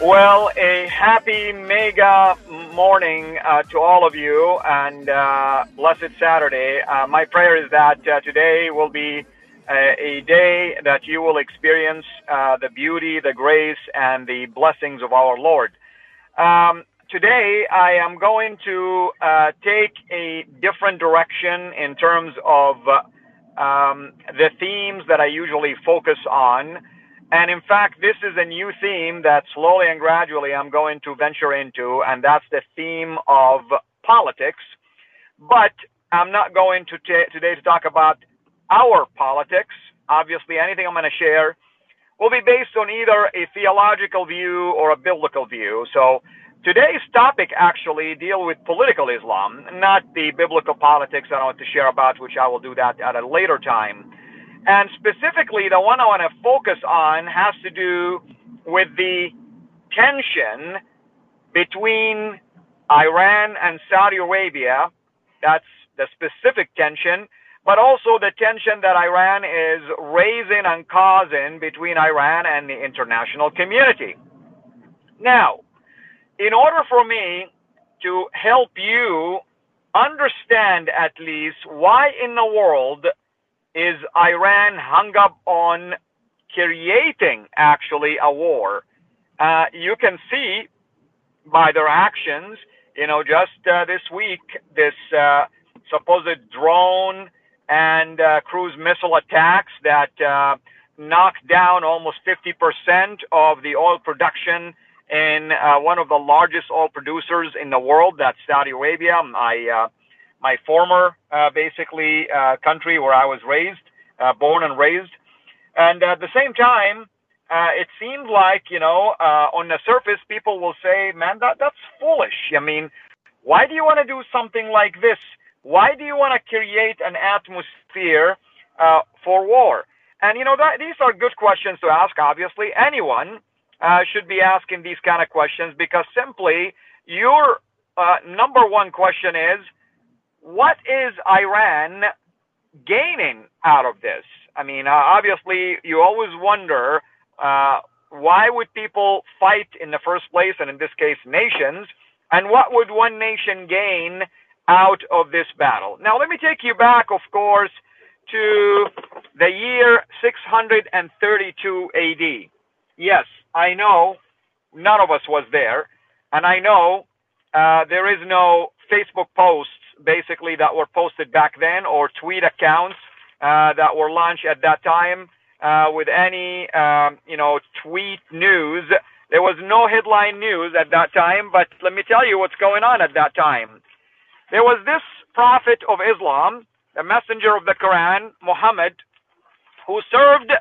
Well, a happy mega morning uh, to all of you and uh, blessed Saturday. Uh, my prayer is that uh, today will be a, a, day that you will experience uh, the beauty, the grace, and the blessings of our Lord. Um, today, I am going to uh, take a different direction in terms of um, the themes that I usually focus on. And in fact, this is a new theme that slowly and gradually I'm going to venture into, and that's the theme of politics. But I'm not going to t- today to talk about our politics. Obviously, anything I'm going to share will be based on either a theological view or a biblical view. So today's topic actually deal with political Islam, not the biblical politics I want to share about, which I will do that at a later time. And specifically, the one I want to focus on has to do with the tension between Iran and Saudi Arabia. That's the specific tension, but also the tension that Iran is raising and causing between Iran and the international community. Now, in order for me to help you understand at least why in the world is Iran hung up on creating actually a war. Uh, you can see by their actions, you know, just uh, this week, this uh, supposed drone and uh, cruise missile attacks that uh, knocked down almost 50% of the oil production in uh, one of the largest oil producers in the world, that's Saudi Arabia. I my former uh, basically uh, country where I was raised, uh, born and raised. And at the same time, uh, it seemed like you know uh, on the surface people will say, "Man, that that's foolish." I mean, why do you want to do something like this? Why do you want to create an atmosphere uh, for war? And you know that these are good questions to ask. Obviously, anyone should be asking these kind of questions because simply your number one question is what is Iran gaining out of this? I mean, uh, obviously, you always wonder uh, why would people fight in the first place, and in this case, nations, and what would one nation gain out of this battle? Now, let me take you back, of course, to the year 632 AD. Yes, I know none of us was there, and I know uh, there is no Facebook posts basically that were posted back then or tweet accounts uh, that were launched at that time uh, with any um, you know tweet news. There was no headline news at that time, but let me tell you what's going on at that time. There was this prophet of Islam, the messenger of the Quran, Muhammad, who served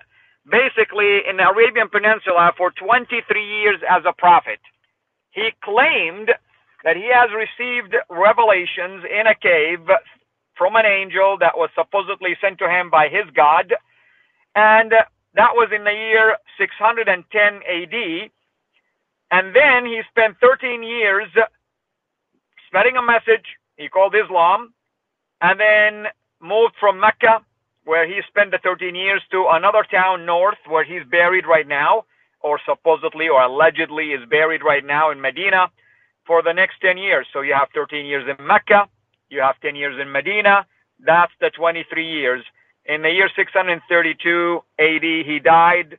basically in the Arabian Peninsula for 23 years as a prophet. He claimed that he has received revelations in a cave from an angel that was supposedly sent to him by his God. And that was in the year 610 AD. And then he spent 13 years spreading a message he called Islam, and then moved from Mecca, where he spent the 13 years, to another town north where he's buried right now, or supposedly or allegedly is buried right now in Medina for the next 10 years. So you have 13 years in Mecca, you have 10 years in Medina. That's the 23 years. In the year 632 AD, he died.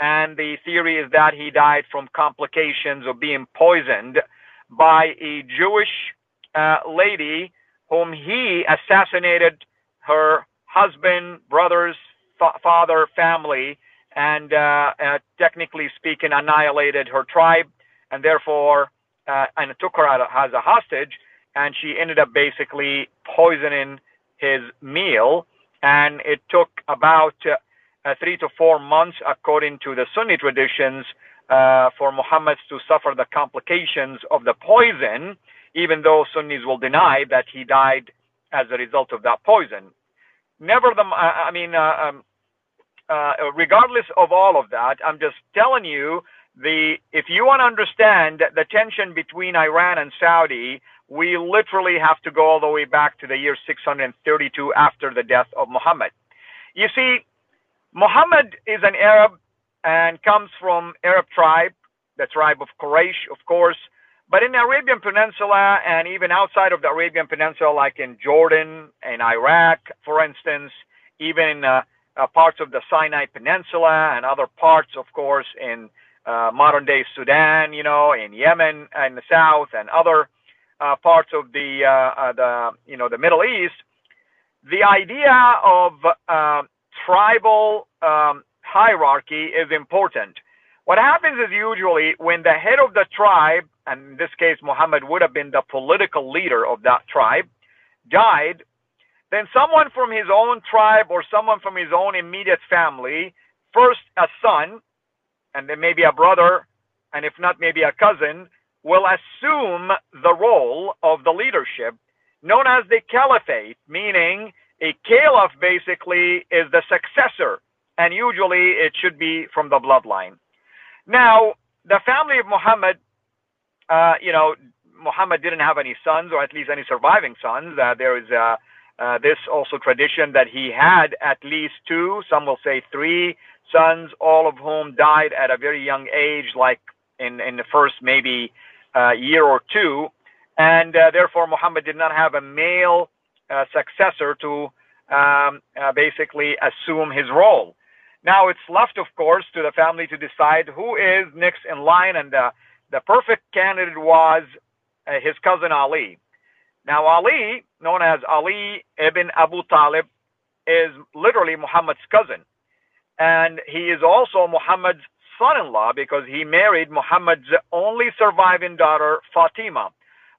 and the theory is that he died from complications of being poisoned by a Jewish uh, lady whom he assassinated her husband, brothers, fa- father, family, and uh, uh, technically speaking, annihilated her tribe, and therefore, uh, and took her as a hostage, and she ended up basically poisoning his meal, and it took about uh, three to four months, according to the Sunni traditions, uh, for Muhammad to suffer the complications of the poison, even though Sunnis will deny that he died as a result of that poison. Never the, I mean, uh, um, uh, regardless of all of that, I'm just telling you the if you want to understand the tension between Iran and Saudi, we literally have to go all the way back to the year 632 after the death of Muhammad. You see, Muhammad is an Arab and comes from Arab tribe, the tribe of Quraysh, of course. But in the Arabian Peninsula and even outside of the Arabian Peninsula, like in Jordan and Iraq, for instance, even uh, uh, parts of the Sinai Peninsula and other parts, of course, in uh, modern day Sudan, you know, in Yemen and the south and other uh, parts of the, uh, uh, the, you know, the Middle East, the idea of uh, tribal um, hierarchy is important. What happens is usually when the head of the tribe, and in this case Muhammad would have been the political leader of that tribe, died, then someone from his own tribe or someone from his own immediate family, first a son, and then maybe a brother, and if not, maybe a cousin, will assume the role of the leadership known as the caliphate, meaning a caliph basically is the successor, and usually it should be from the bloodline. Now, the family of Muhammad, uh, you know, Muhammad didn't have any sons, or at least any surviving sons. Uh, there is uh, uh, this also tradition that he had at least two, some will say three sons, all of whom died at a very young age, like in, in the first maybe uh, year or two. And uh, therefore, Muhammad did not have a male uh, successor to um, uh, basically assume his role. Now it's left, of course, to the family to decide who is next in line, and the, perfect candidate was uh, his cousin Ali. Now Ali, known as Ali ibn Abu Talib, is literally Muhammad's cousin. And he is also Muhammad's son-in-law because he married Muhammad's only surviving daughter, Fatima.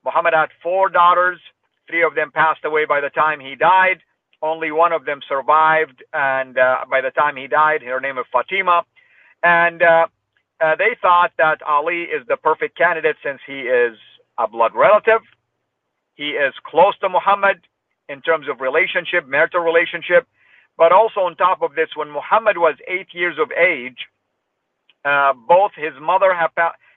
Muhammad had four daughters. Three of them passed away by the time he died. Only one of them survived, and uh, by the time he died, her name was Fatima. And uh, uh, they thought that Ali is the perfect candidate since he is a blood relative. He is close to Muhammad in terms of relationship, marital relationship. But also on top of this, when Muhammad was eight years of age, uh, both his mother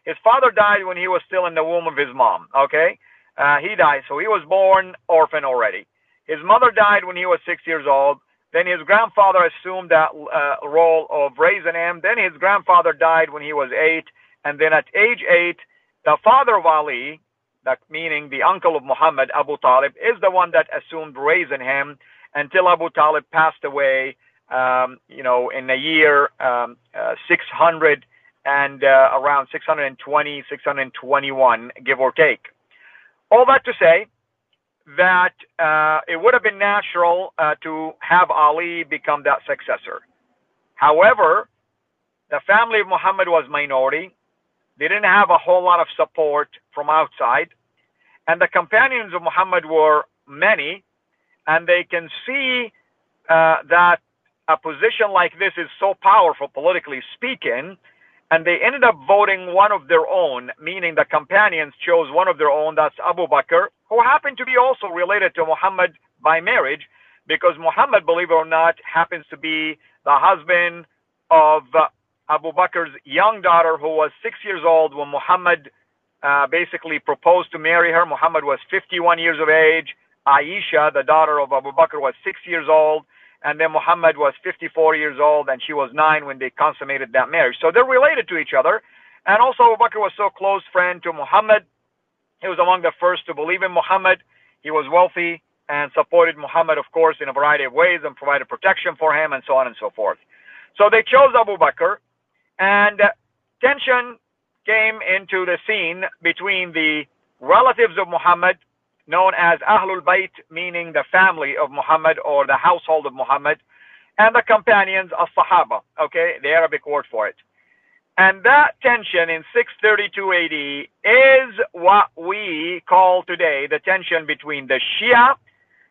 his father died when he was still in the womb of his mom. Okay, uh, he died, so he was born orphan already. His mother died when he was six years old. Then his grandfather assumed that uh, role of raising him. Then his grandfather died when he was eight. And then at age eight, the father of Ali, that meaning the uncle of Muhammad, Abu Talib, is the one that assumed raising him until Abu Talib passed away, um, you know, in a year um, uh, 600 and uh, around 620, 621, give or take. All that to say, that uh, it would have been natural uh, to have Ali become that successor. However, the family of Muhammad was minority. They didn't have a whole lot of support from outside. And the companions of Muhammad were many, and they can see uh, that a position like this is so powerful, politically speaking, and they ended up voting one of their own, meaning the companions chose one of their own, that's Abu Bakr, who happened to be also related to Muhammad by marriage, because Muhammad, believe it or not, happens to be the husband of uh, Abu Bakr's young daughter, who was six years old when Muhammad uh, basically proposed to marry her. Muhammad was 51 years of age. Aisha, the daughter of Abu Bakr, was six years old and then Muhammad was 54 years old and she was nine when they consummated that marriage. So they're related to each other. And also Abu Bakr was so close friend to Muhammad. He was among the first to believe in Muhammad. He was wealthy and supported Muhammad, of course, in a variety of ways and provided protection for him and so on and so forth. So they chose Abu Bakr. And uh, tension came into the scene between the relatives of Muhammad, known as Ahlul Bayt, meaning the family of Muhammad or the household of Muhammad, and the companions of Sahaba, okay, the Arabic word for it. And that tension in 632 AD is what we call today the tension between the Shia,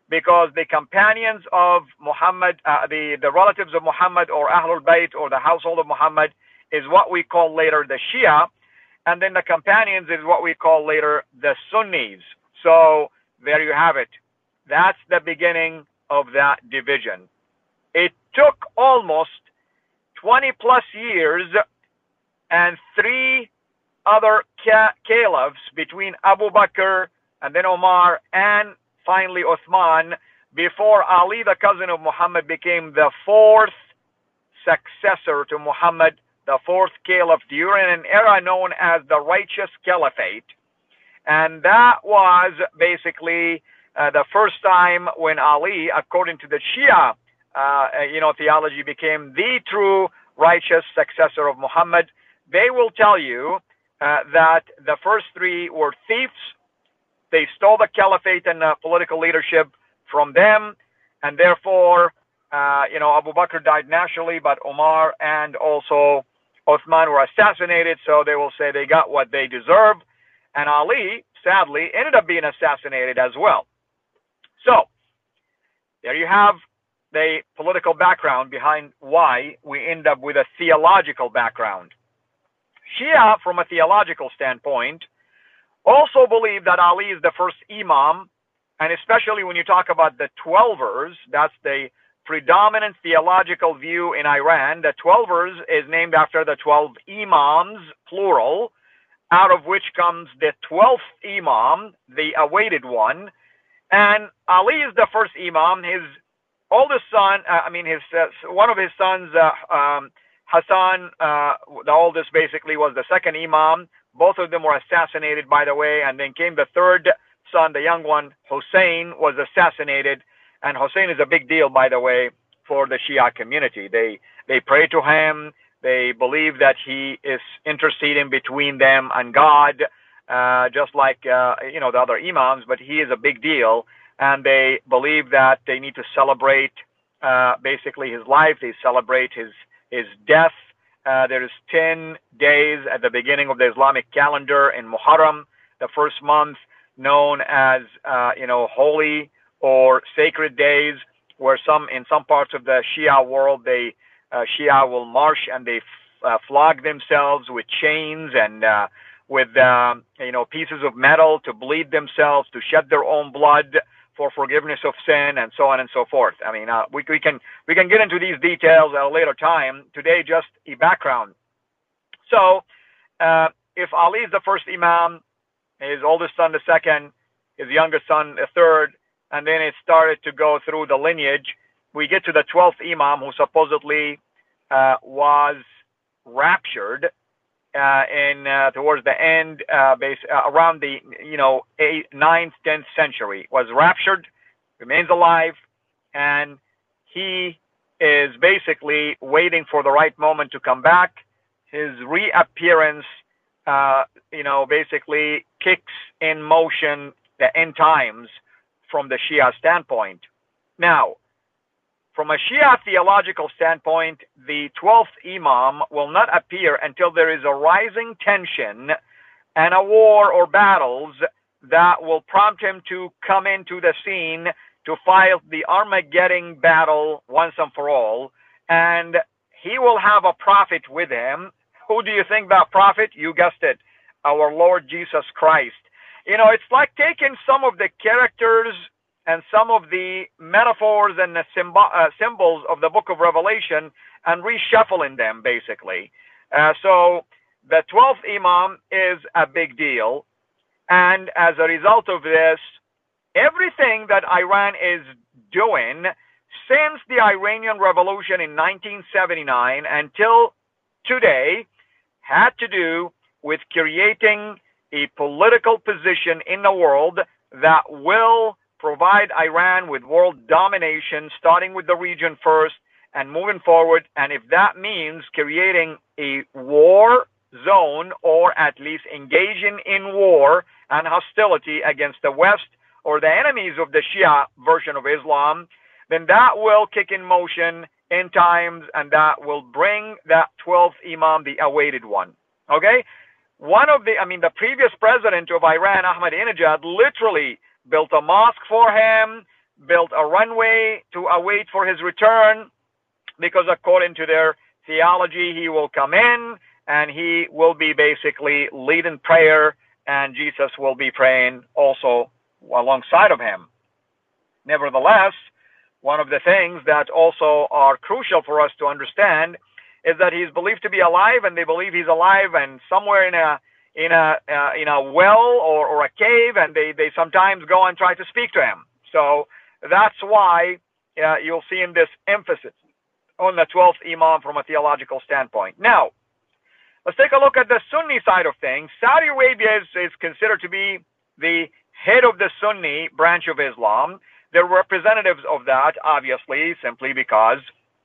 because the companions of Muhammad, uh, the, the relatives of Muhammad or Ahlul Bayt or the household of Muhammad is what we call later the Shia, and then the companions is what we call later the Sunnis. So there you have it. That's the beginning of that division. It took almost 20 plus years and three other caliphs between Abu Bakr and then Omar and finally Uthman before Ali, the cousin of Muhammad, became the fourth successor to Muhammad, the fourth caliph during an era known as the Righteous Caliphate. And that was basically uh, the first time when Ali, according to the Shia, uh, you know, theology, became the true righteous successor of Muhammad they will tell you uh, that the first three were thieves. They stole the caliphate and uh, political leadership from them, and therefore, uh, you know, Abu Bakr died naturally, but Omar and also Uthman were assassinated. So they will say they got what they deserve, and Ali, sadly, ended up being assassinated as well. So there you have the political background behind why we end up with a theological background. Shia, from a theological standpoint, also believe that Ali is the first Imam, and especially when you talk about the Twelvers, that's the predominant theological view in Iran. The Twelvers is named after the 12 Imams, plural, out of which comes the 12th Imam, the awaited one. And Ali is the first Imam. His oldest son, uh, I mean, his uh, one of his sons, uh, um, Hassan, uh, the oldest, basically was the second Imam. Both of them were assassinated, by the way, and then came the third son, the young one, Hussein, was assassinated. And Hussein is a big deal, by the way, for the Shia community. They they pray to him. They believe that he is interceding between them and God, uh, just like uh, you know the other imams. But he is a big deal, and they believe that they need to celebrate uh, basically his life. They celebrate his his death. Uh, there is 10 days at the beginning of the Islamic calendar in Muharram, the first month known as, uh, you know, holy or sacred days, where some, in some parts of the Shia world, they, uh, Shia will march and they f- uh, flog themselves with chains and, uh, with, um, you know, pieces of metal to bleed themselves, to shed their own blood for forgiveness of sin and so on and so forth. I mean, uh, we, we can we can get into these details at a later time. Today, just a background. So, uh, if Ali is the first Imam, his oldest son the second, his youngest son the third, and then it started to go through the lineage. We get to the twelfth Imam, who supposedly uh, was raptured uh, in uh, towards the end, uh, base, uh, around the you know ninth, tenth century, was raptured, remains alive, and he is basically waiting for the right moment to come back. His reappearance, uh, you know, basically kicks in motion the end times from the Shia standpoint. Now, from a Shia theological standpoint, the 12th Imam will not appear until there is a rising tension and a war or battles that will prompt him to come into the scene to fight the Armageddon battle once and for all. And he will have a prophet with him. Who do you think that prophet? You guessed it, our Lord Jesus Christ. You know, it's like taking some of the characters and some of the metaphors and the uh, symbols of the book of Revelation and reshuffling them, basically. Uh, so the 12th Imam is a big deal. And as a result of this, everything that Iran is doing since the Iranian Revolution in 1979 until today had to do with creating a political position in the world that will provide Iran with world domination, starting with the region first and moving forward. And if that means creating a war zone or at least engaging in war and hostility against the West or the enemies of the Shia version of Islam, then that will kick in motion in times and that will bring that 12th Imam, the awaited one. Okay? One of the, I mean, the previous president of Iran, Ahmadinejad, literally built a mosque for him, built a runway to await for his return, because according to their theology, he will come in and he will be basically leading prayer, and Jesus will be praying also alongside of him. Nevertheless, one of the things that also are crucial for us to understand is that he's believed to be alive, and they believe he's alive, and somewhere in a in a uh, in a well or, or a cave, and they they sometimes go and try to speak to him. So that's why uh, you'll see in this emphasis on the 12th Imam from a theological standpoint. Now, let's take a look at the Sunni side of things. Saudi Arabia is, is considered to be the head of the Sunni branch of Islam. They're representatives of that, obviously, simply because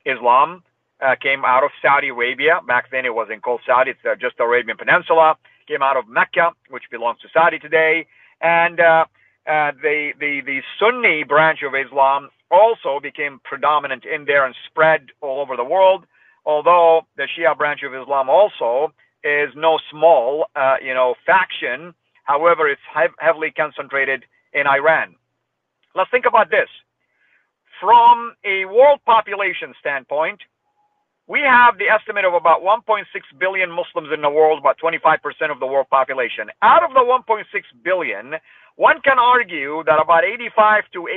Islam uh, came out of Saudi Arabia. Back then it wasn't called Saudi, it's uh, just the Arabian Peninsula. Came out of Mecca, which belongs to Saudi today. And uh, uh, the, the, the Sunni branch of Islam also became predominant in there and spread all over the world. Although the Shia branch of Islam also is no small, uh, you know, faction. However, it's heavily concentrated in Iran. Let's think about this. From a world population standpoint, we have the estimate of about 1.6 billion Muslims in the world, about 25% of the world population. Out of the 1.6 billion, one can argue that about 85 to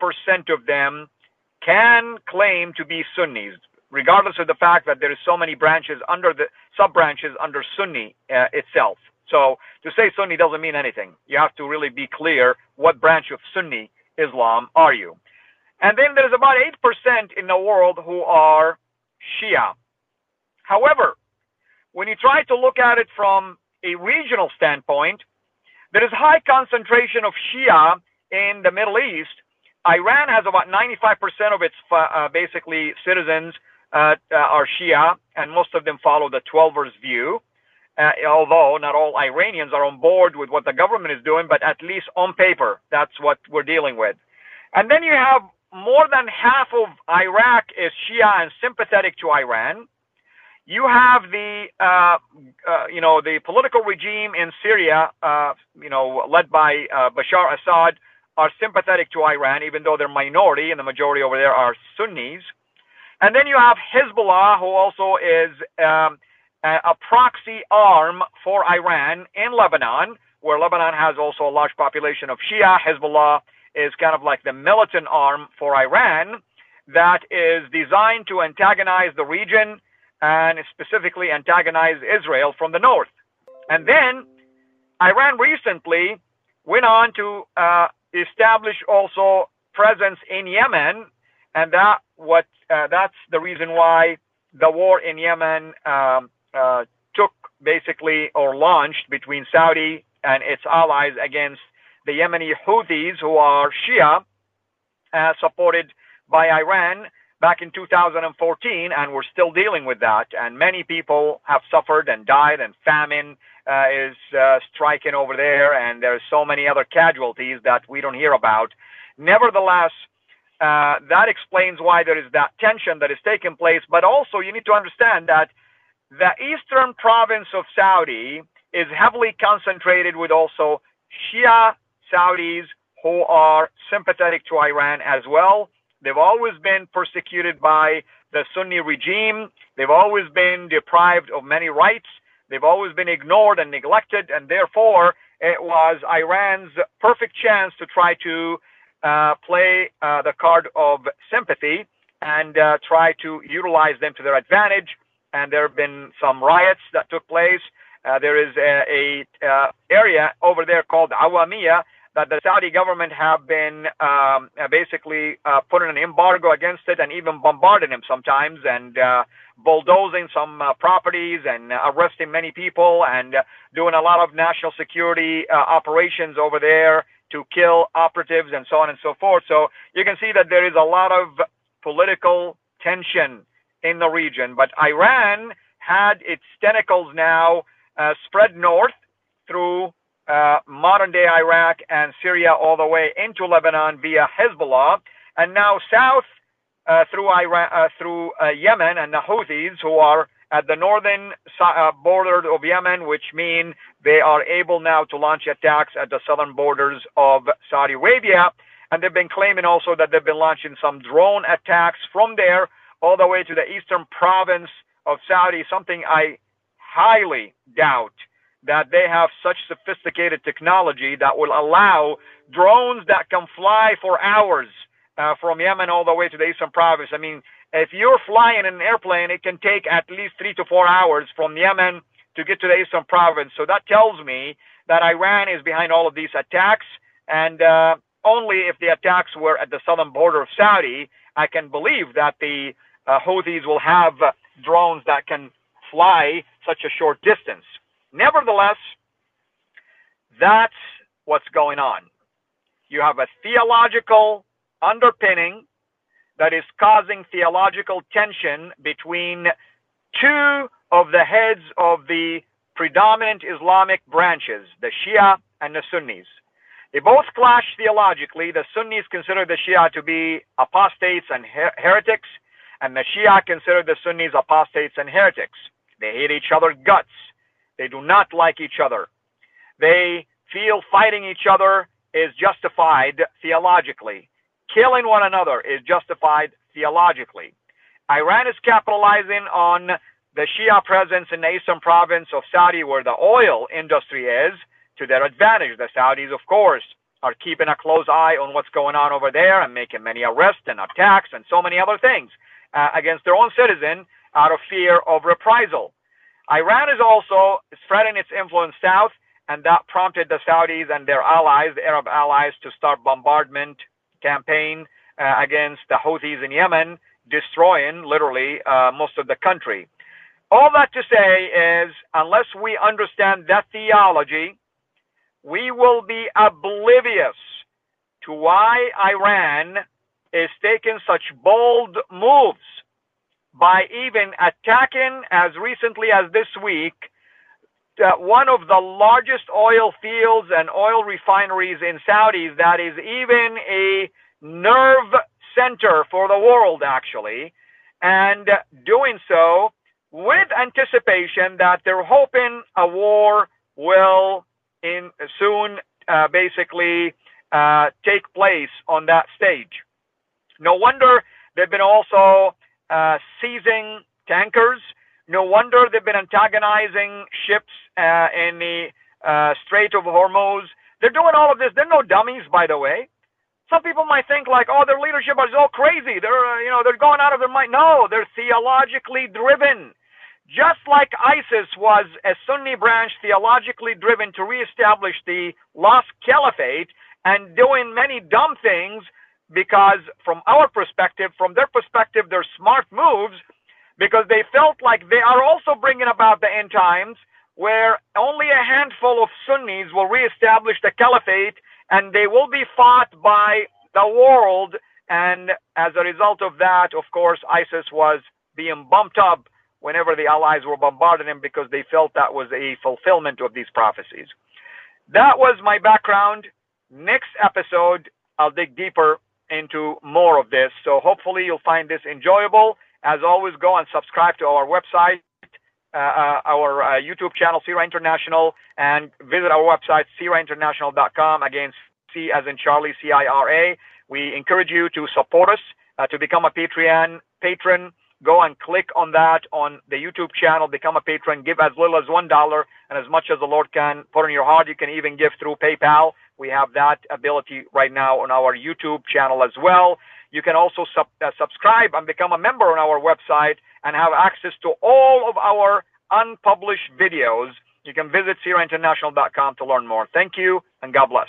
88% of them can claim to be Sunnis, regardless of the fact that there is so many branches under the sub branches under Sunni uh, itself. So to say Sunni doesn't mean anything. You have to really be clear what branch of Sunni Islam are you. And then there's about 8% in the world who are Shia. However, when you try to look at it from a regional standpoint, there is high concentration of Shia in the Middle East. Iran has about 95% of its uh, basically citizens uh, uh, are Shia, and most of them follow the Twelvers view. Uh, although not all Iranians are on board with what the government is doing, but at least on paper, that's what we're dealing with. And then you have more than half of Iraq is Shia and sympathetic to Iran. You have the, uh, uh, you know, the political regime in Syria, uh, you know, led by uh, Bashar Assad, are sympathetic to Iran, even though they're minority, and the majority over there are Sunnis. And then you have Hezbollah, who also is um, a proxy arm for Iran in Lebanon, where Lebanon has also a large population of Shia. Hezbollah is kind of like the militant arm for Iran that is designed to antagonize the region and specifically antagonize Israel from the north. And then Iran recently went on to uh, establish also presence in Yemen, and that what uh, that's the reason why the war in Yemen um, uh, took basically or launched between Saudi and its allies against the Yemeni Houthis, who are Shia, uh, supported by Iran back in 2014, and we're still dealing with that. And many people have suffered and died, and famine uh, is uh, striking over there, and there's so many other casualties that we don't hear about. Nevertheless, uh, that explains why there is that tension that is taking place. But also, you need to understand that the eastern province of Saudi is heavily concentrated with also Shia Saudis who are sympathetic to Iran as well. They've always been persecuted by the Sunni regime. They've always been deprived of many rights. They've always been ignored and neglected, and therefore it was Iran's perfect chance to try to uh, play uh, the card of sympathy and uh, try to utilize them to their advantage. And there have been some riots that took place. Uh, there is a, a uh, area over there called Awamiya that the Saudi government have been um, uh, basically uh, putting an embargo against it and even bombarding him sometimes and uh, bulldozing some uh, properties and uh, arresting many people and uh, doing a lot of national security operations over there to kill operatives and so on and so forth. So you can see that there is a lot of political tension in the region. But Iran had its tentacles now spread north through uh, modern day Iraq and Syria all the way into Lebanon via Hezbollah, and now south uh, through Iran, uh, through uh, Yemen and the Houthis, who are at the northern border of Yemen, which mean they are able now to launch attacks at the southern borders of Saudi Arabia. And they've been claiming also that they've been launching some drone attacks from there all the way to the eastern province of Saudi, something I highly doubt that they have such sophisticated technology that will allow drones that can fly for hours uh, from Yemen all the way to the eastern province. I mean, if you're flying in an airplane, it can take at least three to four hours from Yemen to get to the eastern province. So that tells me that Iran is behind all of these attacks, and uh, only if the attacks were at the southern border of Saudi, I can believe that the uh, Houthis will have drones that can fly such a short distance. Nevertheless, that's what's going on. You have a theological underpinning that is causing theological tension between two of the heads of the predominant Islamic branches, the Shia and the Sunnis. They both clash theologically. The Sunnis consider the Shia to be apostates and her- heretics, and the Shia consider the Sunnis apostates and heretics. They hate each other guts. They do not like each other. They feel fighting each other is justified theologically. Killing one another is justified theologically. Iran is capitalizing on the Shia presence in the eastern province of Saudi, where the oil industry is, to their advantage. The Saudis, of course, are keeping a close eye on what's going on over there and making many arrests and attacks and so many other things uh, against their own citizen out of fear of reprisal. Iran is also spreading its influence south, and that prompted the Saudis and their allies, the Arab allies, to start bombardment campaign uh, against the Houthis in Yemen, destroying literally uh, most of the country. All that to say is, unless we understand that theology, we will be oblivious to why Iran is taking such bold moves by even attacking as recently as this week uh, one of the largest oil fields and oil refineries in Saudi that is even a nerve center for the world actually and doing so with anticipation that they're hoping a war will in soon uh, basically uh, take place on that stage. No wonder they've been also uh, seizing tankers. No wonder they've been antagonizing ships uh, in the uh, Strait of Hormuz. They're doing all of this. They're no dummies, by the way. Some people might think like, oh, their leadership is all crazy. They're, uh, you know, they're going out of their mind. No, they're theologically driven. Just like ISIS was a Sunni branch theologically driven to reestablish the lost caliphate and doing many dumb things because from our perspective, from their perspective, they're smart moves because they felt like they are also bringing about the end times where only a handful of Sunnis will reestablish the caliphate and they will be fought by the world. And as a result of that, of course, ISIS was being bumped up whenever the Allies were bombarding him because they felt that was a fulfillment of these prophecies. That was my background. Next episode, I'll dig deeper into more of this. So hopefully you'll find this enjoyable. As always, go and subscribe to our website, uh, uh, our uh, YouTube channel, CIRA International, and visit our website, cirainternational.com. Again, C as in Charlie, C-I-R-A. We encourage you to support us, uh, to become a Patreon patron. Go and click on that on the YouTube channel, become a patron, give as little as $1 and as much as the Lord can put in your heart. You can even give through PayPal. We have that ability right now on our YouTube channel as well. You can also sub, uh, subscribe and become a member on our website and have access to all of our unpublished videos. You can visit CIRAInternational.com to learn more. Thank you and God bless.